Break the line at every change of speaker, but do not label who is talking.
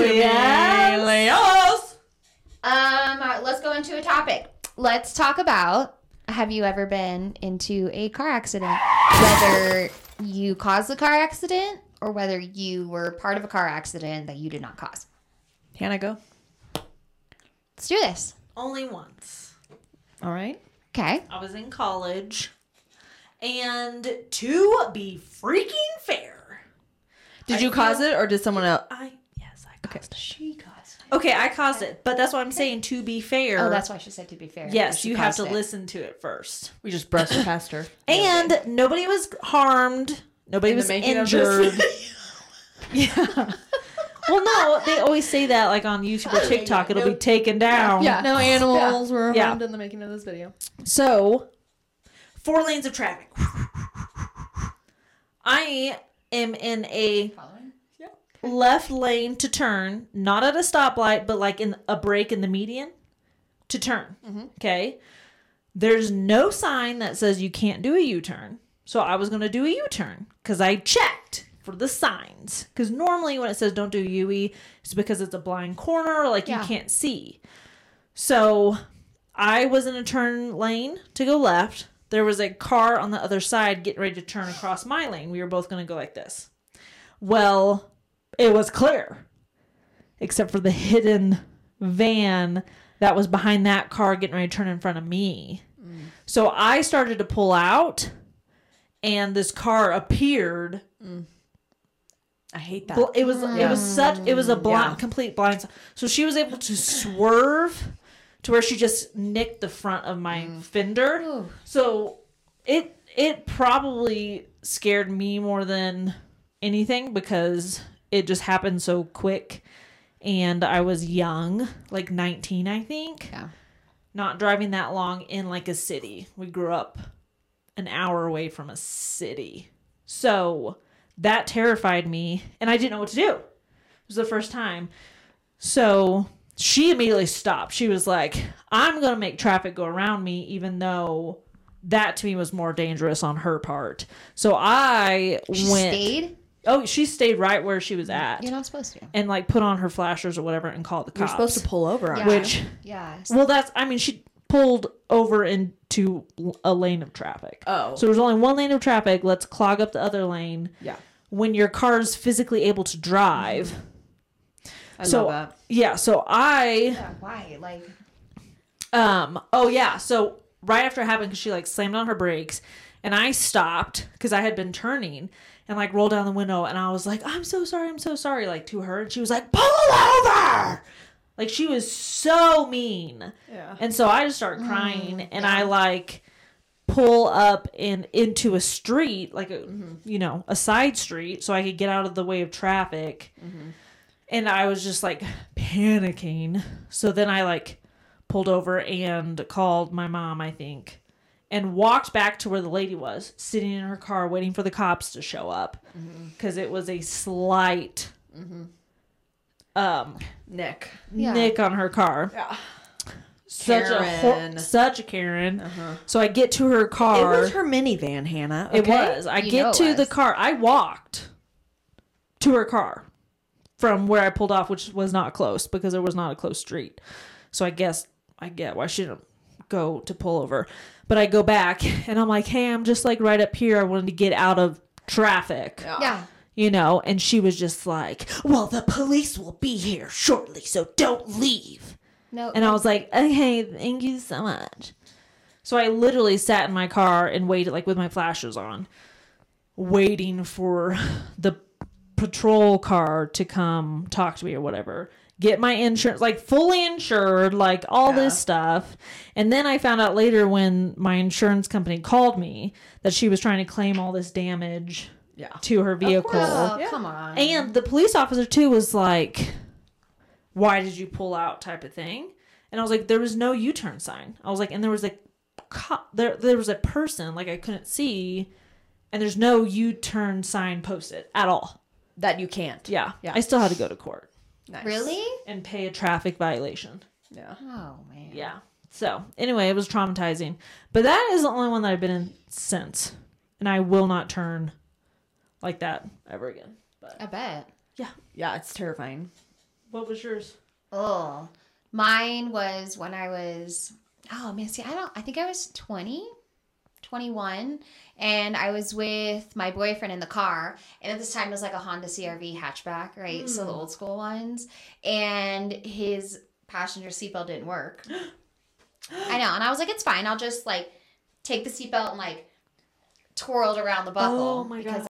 Leos.
Um, all right, let's go into a topic. Let's talk about have you ever been into a car accident? Whether you caused the car accident or whether you were part of a car accident that you did not cause.
Hannah, go.
Let's do this.
Only once.
All right.
Okay.
I was in college. And to be freaking fair,
Did you cause it or did someone else?
I yes, I caused it.
She caused
Okay, I caused it, but that's what I'm saying. To be fair,
Oh, that's why she said to be fair.
yes, you have to
it.
listen to it first.
We just brushed past her.
And nobody was harmed. Nobody
In
was
making of this
injured. yeah. Well, no, they always say that like on YouTube or TikTok, it'll be taken down.
Yeah, no animals were
Yeah.
harmed in the making of this video.
So, four lanes of traffic. I am in a
Following?
Left lane to turn, not at a stoplight, but like in a break in the median to turn. Mm-hmm. Okay. There's no sign that says you can't do a U turn. So I was going to do a U turn because I checked for the signs. Because normally when it says don't do UE, it's because it's a blind corner, or like
Yeah.
you can't see. So I was in a turn lane to go left. There was a car on the other side getting ready to turn across my lane. We were both going to go like this. Well, it was clear, except for the hidden van that was behind that car getting ready to turn in front of me. Mm. So I started to pull out, and this car appeared.
I hate that.
It was it was mm. such it was a blind
Yeah.
complete blind. So she was able to swerve to where she just nicked the front of my mm. fender.
Ooh.
So it it probably scared me more than anything because it just happened so quick and I was young, like 19 I think.
Yeah.
Not driving that long in like a city. We grew up an hour away from a city. So that terrified me and I didn't know what to do. It was the first time. So she immediately stopped. She was like, I'm going to make traffic go around me, even though that to me was more dangerous on her part. So I
She
went.
stayed?
Oh, she stayed right where she was at
You're not supposed to.
and like put on her flashers or whatever and called the
car.
You're
supposed to pull over on
Yeah.
Which,
Yeah.
well, that's, I mean, she pulled over into a lane of traffic.
Oh.
So there's only one lane of traffic. Let's clog up the other lane.
Yeah.
When your car's physically able to drive.
I
So-
love that.
Yeah. So I
Yeah, why? Like,
Um. Oh yeah. So right after it happened, because she like slammed on her brakes, and I stopped because I had been turning and like rolled down the window, and I was like, "I'm so sorry. I'm so sorry." Like to her, and she was like, "Pull over!" Like she was so mean,
Yeah.
and so I just started crying, mm, and I like pull up and into a street, like a mm-hmm. you know a side street, so I could get out of the way of traffic. Mm-hmm. And I was just like panicking. So then I like pulled over and called my mom, I think, and walked back to where the lady was, sitting in her car waiting for the cops to show up mm-hmm. because it was a slight mm-hmm. um
Nick.
Yeah.
nick on her car.
Yeah.
Such a
Karen.
hor- such a Karen. Uh-huh. So I get to her car.
It was her minivan, Hannah.
It was. I
You
get
it
to the car. I walked to her car from where I pulled off, which was not close because there was not a close street. So I guess I get why she didn't go to pull over. But I go back and I'm like, hey, I'm just like right up here. I wanted to get out of traffic.
yeah.
You know, and she was just like, Well, the police will be here shortly, so don't leave.
No.
And I was like, okay, thank you so much. So I literally sat in my car and waited, like with my flashes on, waiting for the patrol car to come talk to me or whatever. Get my insurance, like fully insured, like all this stuff. And then I found out later when my insurance company called me that she was trying to claim all this damage
Yeah.
to her vehicle.
oh,
Yeah.
come on.
And the police officer too was like, "Why did you pull out?" type of thing. And I was like, "There was no U-turn sign." I was like, "And there was a cop there. There was a person like I couldn't see, and there's no U-turn sign posted at all."
That you can't.
Yeah,
Yeah.
I still had to go to court
Nice.
really?
and pay a traffic violation.
Yeah.
Oh man.
Yeah. So anyway, it was traumatizing, but that is the only one that I've been in since, and I will not turn like that ever again. But
I bet.
Yeah, Yeah, it's terrifying.
What was yours?
Oh, mine was when I was, oh man, see, I don't, I think I was 20, 21, and I was with my boyfriend in the car. And at this time, it was like a Honda CRV hatchback, right? So the hmm. old school ones. And his passenger seatbelt didn't work. I know. And I was like, it's fine. I'll just like take the seatbelt and like twirled around the buckle
Oh my
because
God.